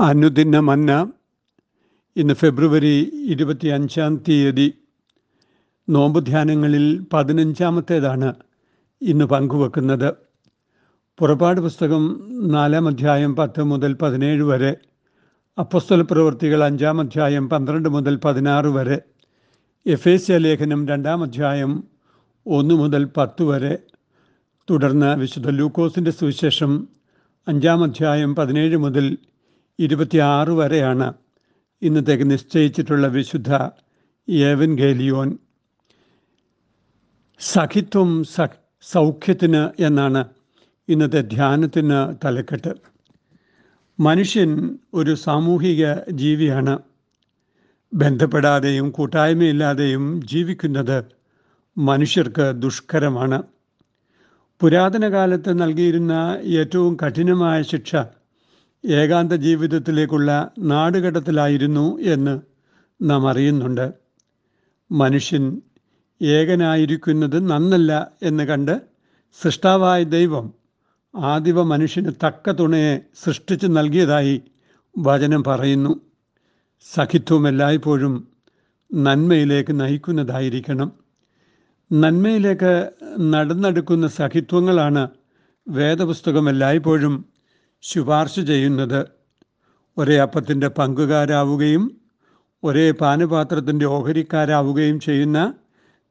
അനുദിന മന്ന ഇന്ന് ഫെബ്രുവരി ഇരുപത്തി അഞ്ചാം തീയതി നോമ്പ് ധ്യാനങ്ങളിൽ പതിനഞ്ചാമത്തേതാണ് ഇന്ന് പങ്കുവെക്കുന്നത്. പുറപ്പാട് പുസ്തകം നാലാം അധ്യായം പത്ത് മുതൽ പതിനേഴ് വരെ അപ്പസ്തല പ്രവൃത്തികൾ അഞ്ചാം അധ്യായം പന്ത്രണ്ട് മുതൽ പതിനാറ് വരെ എഫേസ്യ ലേഖനം രണ്ടാം അധ്യായം ഒന്ന് മുതൽ പത്ത് വരെ തുടർന്ന് വിശുദ്ധ ലൂക്കോസിന്റെ സുവിശേഷം അഞ്ചാം അധ്യായം പതിനേഴ് മുതൽ ഇരുപത്തിയാറ് വരെയാണ് ഇന്നത്തേക്ക് നിശ്ചയിച്ചിട്ടുള്ള വിശുദ്ധ ഏവൻ ഗേലിയോൻ സഖിത്വം സൗഖ്യത്തിന് എന്നാണ് ഇന്നത്തെ ധ്യാനത്തിന് തലക്കെട്ട്. മനുഷ്യൻ ഒരു സാമൂഹിക ജീവിയാണ്. ബന്ധപ്പെടാതെയും കൂട്ടായ്മയില്ലാതെയും ജീവിക്കുന്നത് മനുഷ്യർക്ക് ദുഷ്കരമാണ്. പുരാതന കാലത്ത് നൽകിയിരുന്ന ഏറ്റവും കഠിനമായ ശിക്ഷ ഏകാന്ത ജീവിതത്തിലേക്കുള്ള നാടുകടത്തിലായിരുന്നു എന്ന് നാം അറിയുന്നുണ്ട്. മനുഷ്യൻ ഏകനായിരിക്കുന്നത് നന്നല്ല എന്ന് കണ്ട് സൃഷ്ടാവായ ദൈവം ആദിവ മനുഷ്യന് തക്ക തുണയെ സൃഷ്ടിച്ചു നൽകിയതായി വചനം പറയുന്നു. സഖിത്വം എല്ലായ്പ്പോഴും നന്മയിലേക്ക് നയിക്കുന്നതായിരിക്കണം. നന്മയിലേക്ക് നടന്നെടുക്കുന്ന സഖിത്വങ്ങളാണ് വേദപുസ്തകം എല്ലായ്പ്പോഴും ശുപാർശ ചെയ്യുന്നത് ഒരേ അപ്പത്തിന്റെ പങ്കുകാരാവുകയും ഒരേ പാനപാത്രത്തിന്റെ ഓഹരിക്കാരാവുകയും ചെയ്യുന്ന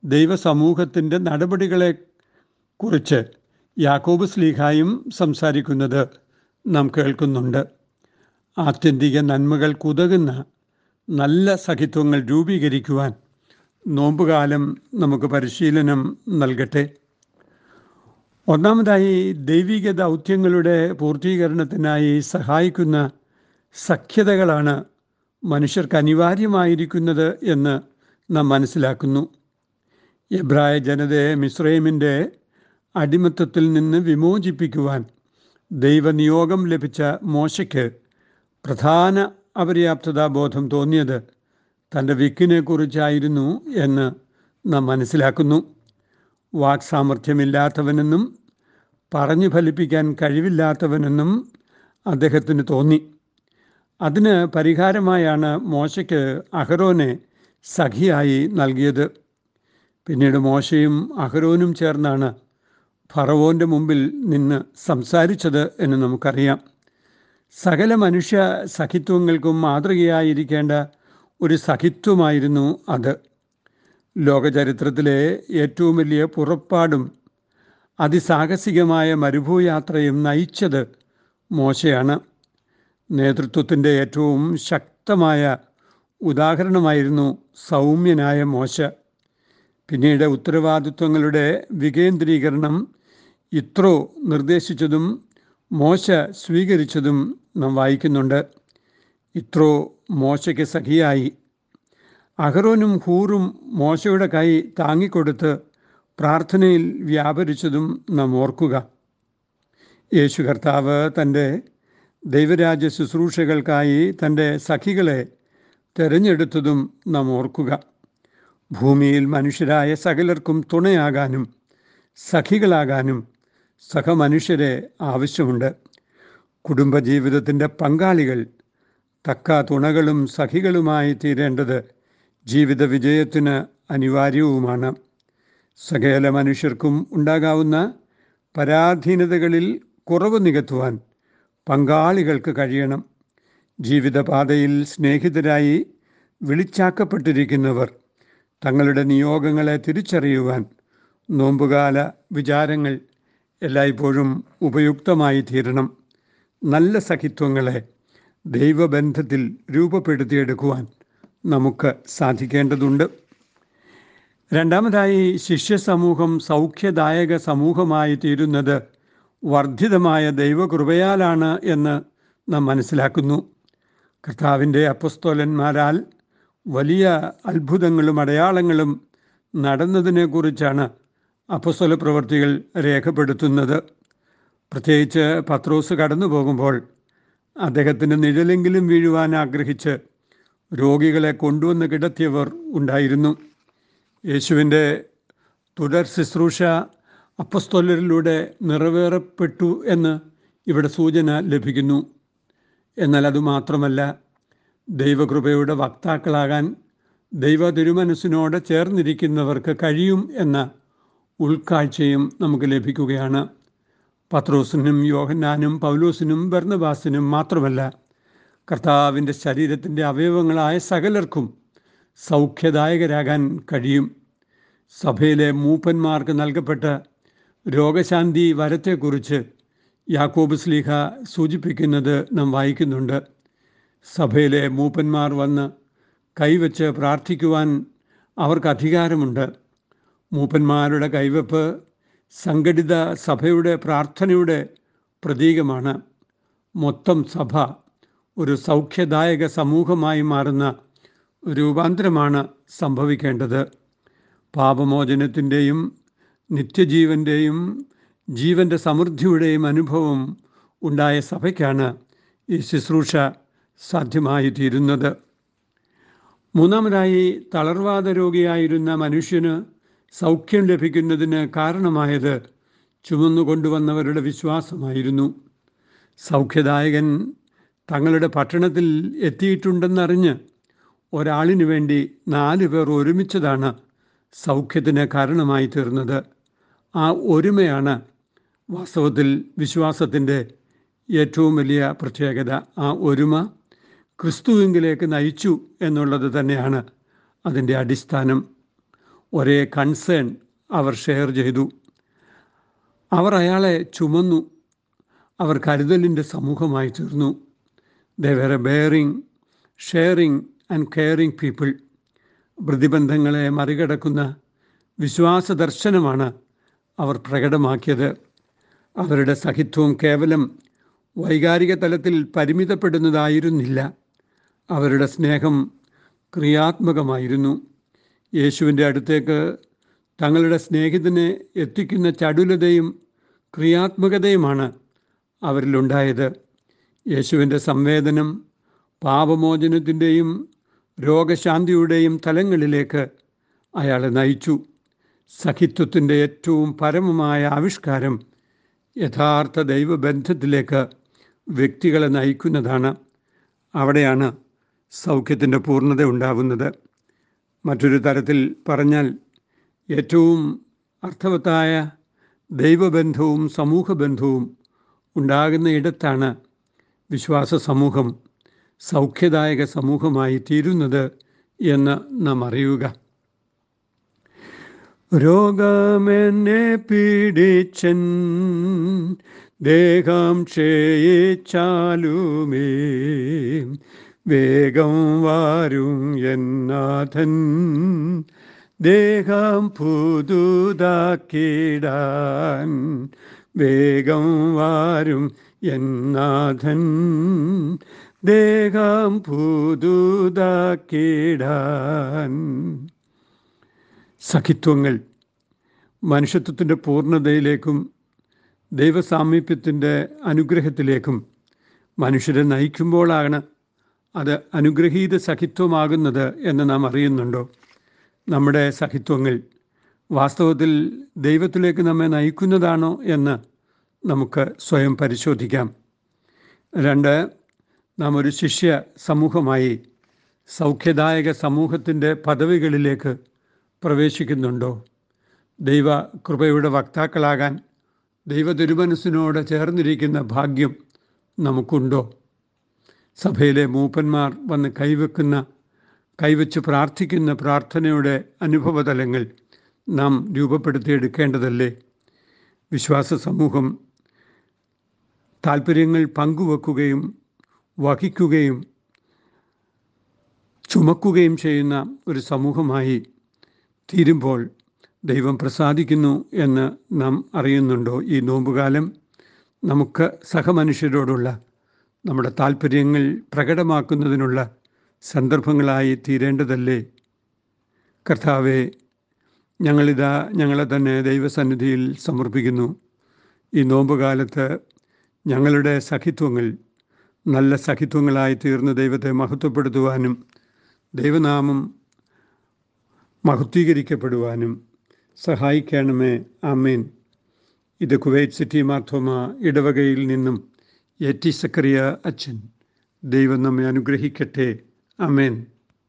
ദൈവസമൂഹത്തിന്റെ നടപടികളെ കുറിച്ച് യാക്കോബ് സ്ലീഹായും സംസാരിക്കുന്നത് നാം കേൾക്കുന്നുണ്ട്. ആത്യന്തിക നന്മകൾ കുതകുന്ന നല്ല സഖിത്വങ്ങൾ രൂപീകരിക്കുവാൻ നോമ്പുകാലം നമുക്ക് പരിശീലനം നൽകട്ടെ. ഒന്നാമതായി ദൈവിക ദൗത്യങ്ങളുടെ പൂർത്തീകരണത്തിനായി സഹായിക്കുന്ന സഖ്യതകളാണ് മനുഷ്യർക്ക് അനിവാര്യമായിരിക്കുന്നത് എന്ന് നാം മനസ്സിലാക്കുന്നു. എബ്രായ ജനതയെ മിസ്രൈമിന്റെ അടിമത്തത്തിൽ നിന്ന് വിമോചിപ്പിക്കുവാൻ ദൈവനിയോഗം ലഭിച്ച മോശയ്ക്ക് പ്രധാന അപര്യാപ്തതാബോധം തോന്നിയത് തന്റെ വിക്കിനെക്കുറിച്ചായിരുന്നു എന്ന് നാം മനസ്സിലാക്കുന്നു. വാക്സാമർഥ്യമില്ലാത്തവനെന്നും പറഞ്ഞു ഫലിപ്പിക്കാൻ കഴിവില്ലാത്തവനെന്നും അദ്ദേഹത്തിന് തോന്നി. അതിന് പരിഹാരമായാണ് മോശയ്ക്ക് അഹരോനെ സഖിയായി നൽകിയത്. പിന്നീട് മോശയും അഹരോനും ചേർന്നാണ് ഫറവോന്റെ മുമ്പിൽ നിന്ന് സംസാരിച്ചത് എന്ന് നമുക്കറിയാം. സകല മനുഷ്യ സഖിത്വങ്ങൾക്കും മാതൃകയായിരിക്കേണ്ട ഒരു സഖിത്വമായിരുന്നു അത്. ലോകചരിത്രത്തിലെ ഏറ്റവും വലിയ പുറപ്പാടും അതിസാഹസികമായ മരുഭൂയാത്രയും നയിച്ചത് മോശയാണ്. നേതൃത്വത്തിന്റെ ഏറ്റവും ശക്തമായ ഉദാഹരണമായിരുന്നു സൗമ്യനായ മോശ. പിന്നീട് ഉത്തരവാദിത്വങ്ങളുടെ വികേന്ദ്രീകരണം ഇത്രോ നിർദ്ദേശിച്ചതും മോശ സ്വീകരിച്ചതും നാം വായിക്കുന്നുണ്ട്. ഇത്രോ മോശയ്ക്ക് സഖിയായി. അഹറോനും ഹൂറും മോശയുടെ കൈ താങ്ങിക്കൊടുത്ത് പ്രാർത്ഥനയിൽ വ്യാപരിച്ചതും നാം ഓർക്കുക. യേശു കർത്താവ് തന്റെ ദൈവരാജ്യ ശുശ്രൂഷകൾക്കായി തന്റെ സഖികളെ തിരഞ്ഞെടുത്തതും നാം ഓർക്കുക. ഭൂമിയിൽ മനുഷ്യരായ സകലർക്കും തുണയാകാനും സഖികളാകാനും സഹമനുഷ്യരെ ആവശ്യമുണ്ട്. കുടുംബജീവിതത്തിന്റെ പങ്കാളികൾ തക്ക തുണകളും സഖികളുമായി തീരേണ്ടത് ജീവിത വിജയത്തിന് അനിവാര്യവുമാണ്. സകല മനുഷ്യർക്കും ഉണ്ടാകാവുന്ന പരാധീനതകളിൽ കുറവ് നികത്തുവാൻ പങ്കാളികൾക്ക് കഴിയണം. ജീവിതപാതയിൽ സ്നേഹിതരായി വിളിച്ചാക്കപ്പെട്ടിരിക്കുന്നവർ തങ്ങളുടെ നിയോഗങ്ങളെ തിരിച്ചറിയുവാൻ നോമ്പുകാല വിചാരങ്ങൾ എല്ലായ്പ്പോഴും ഉപയുക്തമായി തീരണം. നല്ല സഹിത്വങ്ങളെ ദൈവബന്ധത്തിൽ രൂപപ്പെടുത്തിയെടുക്കുവാൻ നമുക്ക് സാധിക്കേണ്ടതുണ്ട്. രണ്ടാമതായി ശിഷ്യസമൂഹം സൗഖ്യദായക സമൂഹമായി തീരുന്നത് വർദ്ധിതമായ ദൈവകൃപയാലാണ് എന്ന് നാം മനസ്സിലാക്കുന്നു. കർത്താവിന്റെ അപ്പസ്തോലന്മാരാൽ വലിയ അത്ഭുതങ്ങളും അടയാളങ്ങളും നടന്നതിനെക്കുറിച്ചാണ് അപ്പസ്തോല പ്രവൃത്തികൾ രേഖപ്പെടുത്തുന്നത്. പ്രത്യേകിച്ച് പത്രോസ് കടന്നു പോകുമ്പോൾ അദ്ദേഹത്തിന്റെ നിഴലെങ്കിലും വീഴുവാൻ ആഗ്രഹിച്ച് രോഗികളെ കൊണ്ടുവന്ന് കിടത്തിയവർ ഉണ്ടായിരുന്നു. യേശുവിന്റെ തുടർ ശുശ്രൂഷ അപ്പസ്തോലരിലൂടെ നിറവേറപ്പെട്ടു എന്ന് ഇവിടെ സൂചന ലഭിക്കുന്നു. എന്നാൽ അതുമാത്രമല്ല ദൈവകൃപയുടെ വക്താക്കളാകാൻ ദൈവ തിരുമനസ്സിനോട് ചേർന്നിരിക്കുന്നവർക്ക് കഴിയും എന്ന ഉൾക്കാഴ്ചയും നമുക്ക് ലഭിക്കുകയാണ്. പത്രോസിനും യോഹന്നാനും പൗലോസിനും ബർണബാസിനും മാത്രമല്ല കർത്താവിന്റെ ശരീരത്തിന്റെ അവയവങ്ങളായ സകലർക്കും സൗഖ്യദായകരാകാൻ കഴിയും. സഭയിലെ മൂപ്പന്മാർക്ക് നൽകപ്പെട്ട രോഗശാന്തി വരത്തെക്കുറിച്ച് യാക്കോബ് സ്ലീഹ സൂചിപ്പിക്കുന്നത് നാം വായിക്കുന്നുണ്ട്. സഭയിലെ മൂപ്പന്മാർ വന്ന് കൈവച്ച് പ്രാർത്ഥിക്കുവാൻ അവർക്ക് അധികാരമുണ്ട്. മൂപ്പന്മാരുടെ കൈവെപ്പ് സംഘടിത സഭയുടെ പ്രാർത്ഥനയുടെ പ്രതീകമാണ്. മൊത്തം സഭ ഒരു സൗഖ്യദായക സമൂഹമായി മാറുന്ന രൂപാന്തരമാണ് സംഭവിക്കേണ്ടത്. പാപമോചനത്തിന്റെയും നിത്യജീവന്റെയും ജീവന്റെ സമൃദ്ധിയുടെയും അനുഭവം ഉണ്ടായ സഭയ്ക്കാണ് ഈ ശുശ്രൂഷ സാധ്യമായി തീരുന്നത് മൂന്നാമതായി തളർവാദ രോഗിയായിരുന്ന മനുഷ്യന് സൗഖ്യം ലഭിക്കുന്നതിന് കാരണമായത് ചുമന്നു കൊണ്ടുവന്നവരുടെ വിശ്വാസമായിരുന്നു. സൗഖ്യദായകൻ തങ്ങളുടെ പട്ടണത്തിൽ എത്തിയിട്ടുണ്ടെന്നറിഞ്ഞ് ഒരാളിനു വേണ്ടി നാല് പേർ ഒരുമിച്ചതാണ് സൗഖ്യത്തിന് കാരണമായി തീർന്നത്. ആ ഒരുമയാണ് വാസ്തവത്തിൽ വിശ്വാസത്തിന്റെ ഏറ്റവും വലിയ പ്രത്യേകത. ആ ഒരുമ ക്രിസ്തുവിങ്കിലേക്ക് നയിച്ചു എന്നുള്ളത് തന്നെയാണ് അതിന്റെ അടിസ്ഥാനം. ഒരേ കൺസേൺ അവർ ഷെയർ ചെയ്തു. അവർ അയാളെ ചുമന്നു. അവർ കരുതലിന്റെ സമൂഹമായി തീർന്നു. They were a bearing sharing and caring people പ്രതിബന്ധങ്ങളെ മറികടക്കുന്ന വിശ്വാസ ദർശനമാണ് അവർ പ്രകടമാക്കിയത്. അവരുടെ സഹിത്വം കേവലം വൈകാരിക തലത്തിൽ പരിമിതപ്പെടുന്നതായിരുന്നില്ല. അവരുടെ സ്നേഹം ക്രിയാത്മകമായിരുന്നു. യേശുവിന്റെ അടുത്തേക്ക് തങ്ങളുടെ സ്നേഹിതനെ എത്തിക്കുന്ന ചടുലതയും ക്രിയാത്മകതയുമാണ് അവരിലുണ്ടായത്. യേശുവിന്റെ സംവേദനം പാപമോചനത്തിന്റെയും രോഗശാന്തിയുടെയും തലങ്ങളിലേക്ക് അയാളെ നയിച്ചു. സഖിത്വത്തിന്റെ ഏറ്റവും പരമമായ ആവിഷ്കാരം യഥാർത്ഥ ദൈവബന്ധത്തിലേക്ക് വ്യക്തികളെ നയിക്കുന്നതാണ്. അവിടെയാണ് സൗഖ്യത്തിന്റെ പൂർണത ഉണ്ടാവുന്നത്. മറ്റൊരു തരത്തിൽ പറഞ്ഞാൽ ഏറ്റവും അർത്ഥവത്തായ ദൈവബന്ധവും സമൂഹബന്ധവും ഉണ്ടാകുന്ന ഇടത്താണ് വിശ്വാസ സമൂഹം സൗഖ്യദായക സമൂഹമായി തീരുന്നത് എന്ന് നാം അറിയുക. രോഗമെന്നെ പീഡിച്ചൻ ദേഹം ക്ഷയിച്ചാലുമേ വേഗം വാരും എന്നാഥൻ ദേഹം പുതുതാക്കിടാൻ വേഗം വാരും എന്നാഥൻ ദേഹം പുതുതാക്കിടാൻ സഖിത്വങ്ങൾ മനുഷ്യത്വത്തിന്റെ പൂർണതയിലേക്കും ദൈവസാമീപ്യത്തിന്റെ അനുഗ്രഹത്തിലേക്കും മനുഷ്യരെ നയിക്കുമ്പോഴാണ് അത് അനുഗ്രഹീത സഖിത്വമാകുന്നത് എന്ന് നാം അറിയുന്നുണ്ടോ? നമ്മുടെ സഖിത്വങ്ങൾ വാസ്തവത്തിൽ ദൈവത്തിലേക്ക് നമ്മെ നയിക്കുന്നതാണോ എന്ന് നമുക്ക് സ്വയം പരിശോധിക്കാം. രണ്ട് നാം ഒരു ശിഷ്യ സമൂഹമായി സൗഖ്യദായക സമൂഹത്തിന്റെ പദവികളിലേക്ക് പ്രവേശിക്കുന്നുണ്ടോ? ദൈവ കൃപയുടെ വക്താക്കളാകാൻ ദൈവ തിരുമനസ്സിനോട് ചേർന്നിരിക്കുന്ന ഭാഗ്യം നമുക്കുണ്ടോ? സഭയിലെ മൂപ്പന്മാർ വന്ന് കൈവെക്കുന്ന കൈവച്ച് പ്രാർത്ഥിക്കുന്ന പ്രാർത്ഥനയുടെ അനുഭവതലങ്ങൾ നാം രൂപപ്പെടുത്തിയെടുക്കേണ്ടതല്ലേ വിശ്വാസ സമൂഹം താല്പര്യങ്ങൾ പങ്കുവെക്കുകയും വഹിക്കുകയും ചുമക്കുകയും ചെയ്യുന്ന ഒരു സമൂഹമായി തീരുമ്പോൾ ദൈവം പ്രസാദിക്കുന്നു എന്ന് നാം അറിയുന്നുണ്ടോ? ഈ നോമ്പുകാലം നമുക്ക് സഹമനുഷ്യരോടുള്ള നമ്മുടെ താല്പര്യങ്ങൾ പ്രകടമാക്കുന്നതിനുള്ള സന്ദർഭങ്ങളായി തീരേണ്ടതല്ലേ? കർത്താവെ ഞങ്ങളിതാ ഞങ്ങളെ തന്നെ ദൈവസന്നിധിയിൽ സമർപ്പിക്കുന്നു. ഈ നോമ്പുകാലത്ത് ഞങ്ങളുടെ സഖിത്വങ്ങൾ നല്ല സഖിത്വങ്ങളായി തീർന്ന് ദൈവത്തെ മഹത്വപ്പെടുത്തുവാനും ദൈവനാമം മഹത്വീകരിക്കപ്പെടുവാനും സഹായിക്കണമേ. അമ്മീൻ ഇത് കുവൈറ്റ് സിറ്റി മാർത്തോമ ഇടവകയിൽ നിന്നും എ ടി സക്കറിയ അച്ഛൻ. ദൈവം നമ്മെ അനുഗ്രഹിക്കട്ടെ. അമേൻ